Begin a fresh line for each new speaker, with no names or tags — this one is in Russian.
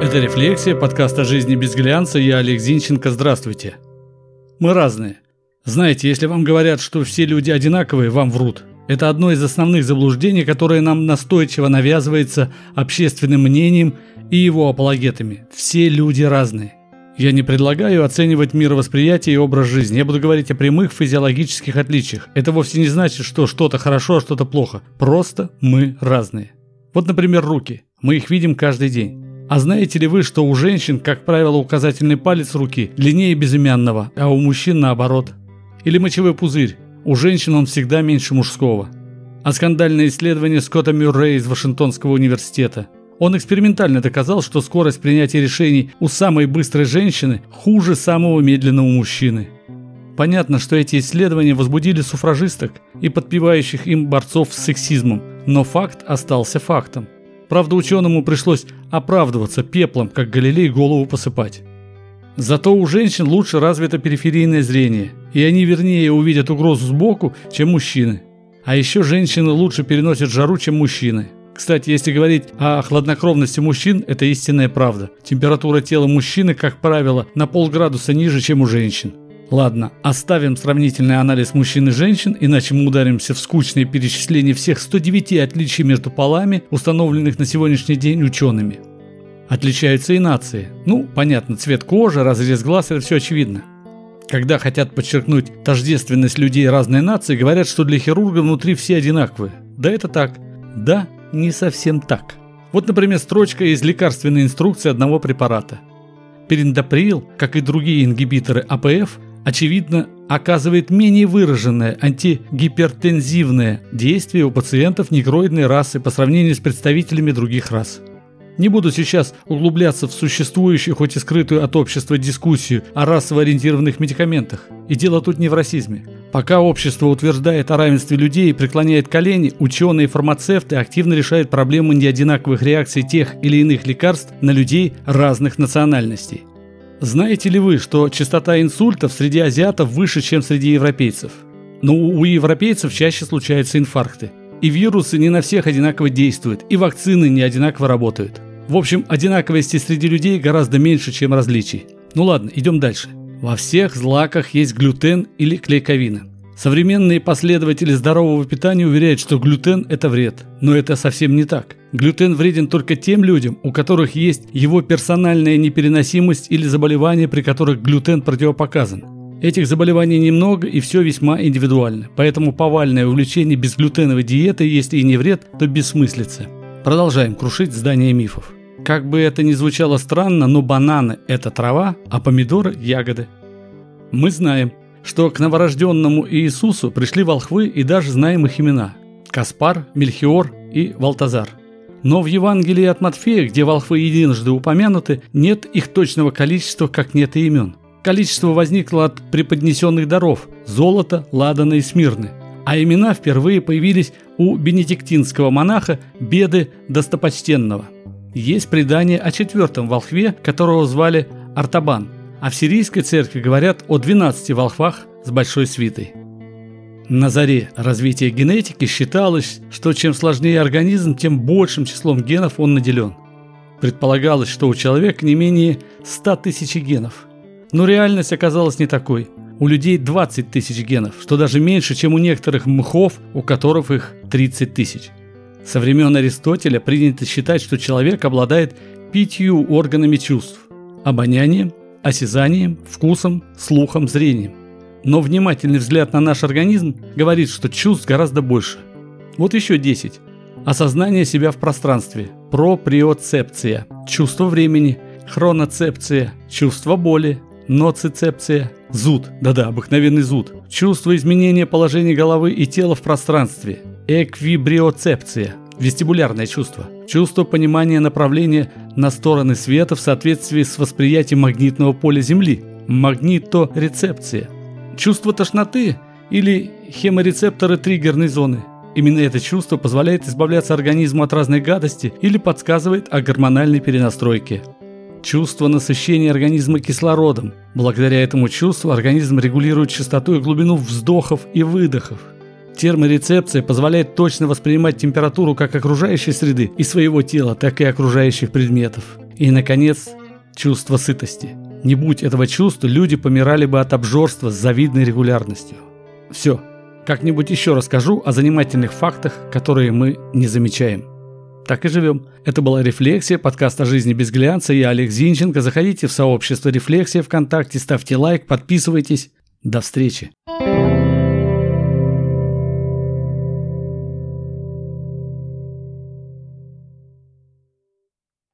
Это «Рефлексия», подкаст о жизни без глянца. Я Олег Зинченко. Здравствуйте. Мы разные. Знаете, если вам говорят, что все люди одинаковые, вам врут. Это одно из основных заблуждений, которое нам настойчиво навязывается общественным мнением и его апологетами. Все люди разные. Я не предлагаю оценивать мировосприятие и образ жизни. Я буду говорить о прямых физиологических отличиях. Это вовсе не значит, что что-то хорошо, а что-то плохо. Просто мы разные. Вот, например, руки. Мы их видим каждый день. А знаете ли вы, что у женщин, как правило, указательный палец руки длиннее безымянного, а у мужчин наоборот? Или мочевой пузырь. У женщин он всегда меньше мужского. А скандальное исследование Скотта Мюррея из Вашингтонского университета – он экспериментально доказал, что скорость принятия решений у самой быстрой женщины хуже самого медленного мужчины. Понятно, что эти исследования возбудили суфражисток и подпевающих им борцов с сексизмом, но факт остался фактом. Правда, ученому пришлось оправдываться пеплом, как Галилей голову посыпать. Зато у женщин лучше развито периферийное зрение, и они вернее увидят угрозу сбоку, чем мужчины. А еще женщины лучше переносят жару, чем мужчины. Кстати, если говорить о хладнокровности мужчин, это истинная правда. Температура тела мужчины, как правило, на полградуса ниже, чем у женщин. Ладно, оставим сравнительный анализ мужчин и женщин, иначе мы ударимся в скучные перечисления всех 109 отличий между полами, установленных на сегодняшний день учеными. Отличаются и нации. Ну, понятно, цвет кожи, разрез глаз – это все очевидно. Когда хотят подчеркнуть тождественность людей разной нации, говорят, что для хирурга внутри все одинаковые. Да это так. Да, не совсем так. Вот, например, строчка из лекарственной инструкции одного препарата. Периндоприл, как и другие ингибиторы АПФ, очевидно, оказывает менее выраженное антигипертензивное действие у пациентов негроидной расы по сравнению с представителями других рас. Не буду сейчас углубляться в существующую, хоть и скрытую от общества дискуссию о расово ориентированных медикаментах. И дело тут не в расизме. Пока общество утверждает о равенстве людей и преклоняет колени, ученые и фармацевты активно решают проблему неодинаковых реакций тех или иных лекарств на людей разных национальностей. Знаете ли вы, что частота инсультов среди азиатов выше, чем среди европейцев? Но у европейцев чаще случаются инфаркты. И вирусы не на всех одинаково действуют, и вакцины не одинаково работают. В общем, одинаковости среди людей гораздо меньше, чем различий. Ну ладно, идем дальше. Во всех злаках есть глютен или клейковина. Современные последователи здорового питания уверяют, что глютен – это вред. Но это совсем не так. Глютен вреден только тем людям, у которых есть его персональная непереносимость или заболевания, при которых глютен противопоказан. Этих заболеваний немного и все весьма индивидуально. Поэтому повальное увлечение безглютеновой диетой, если и не вред, то бессмыслица. Продолжаем крушить здание мифов. Как бы это ни звучало странно, но бананы – это трава, а помидоры – ягоды. Мы знаем, что к новорожденному Иисусу пришли волхвы и даже знаем их имена – Каспар, Мельхиор и Валтазар. Но в Евангелии от Матфея, где волхвы единожды упомянуты, нет их точного количества, как нет и имен. Количество возникло от преподнесенных даров – золота, ладана и смирны. А имена впервые появились у бенедиктинского монаха Беды Достопочтенного – есть предание о четвертом волхве, которого звали Артабан, а в сирийской церкви говорят о 12 волхвах с большой свитой. На заре развития генетики считалось, что чем сложнее организм, тем большим числом генов он наделен. Предполагалось, что у человека не менее 100 тысяч генов. Но реальность оказалась не такой. У людей 20 тысяч генов, что даже меньше, чем у некоторых мхов, у которых их 30 тысяч. Со времен Аристотеля принято считать, что человек обладает пятью органами чувств – обонянием, осязанием, вкусом, слухом, зрением. Но внимательный взгляд на наш организм говорит, что чувств гораздо больше. Вот еще 10. Осознание себя в пространстве, проприоцепция, чувство времени, хроноцепция, чувство боли, ноцицепция, зуд, да-да, обыкновенный зуд, чувство изменения положения головы и тела в пространстве, эквибриоцепция, вестибулярное чувство, чувство понимания направления на стороны света в соответствии с восприятием магнитного поля Земли, магниторецепция, чувство тошноты или хеморецепторы триггерной зоны. Именно это чувство позволяет избавляться организму от разной гадости или подсказывает о гормональной перенастройке. Чувство насыщения организма кислородом. Благодаря этому чувству организм регулирует частоту и глубину вздохов и выдохов. Терморецепция позволяет точно воспринимать температуру как окружающей среды и своего тела, так и окружающих предметов. И, наконец, чувство сытости. Не будь этого чувства, люди помирали бы от обжорства с завидной регулярностью. Все. Как-нибудь еще расскажу о занимательных фактах, которые мы не замечаем. Так и живем. Это была «Рефлексия», подкаст о жизни без глянца. Я Олег Зинченко. Заходите в сообщество «Рефлексия» ВКонтакте, ставьте лайк, подписывайтесь. До встречи.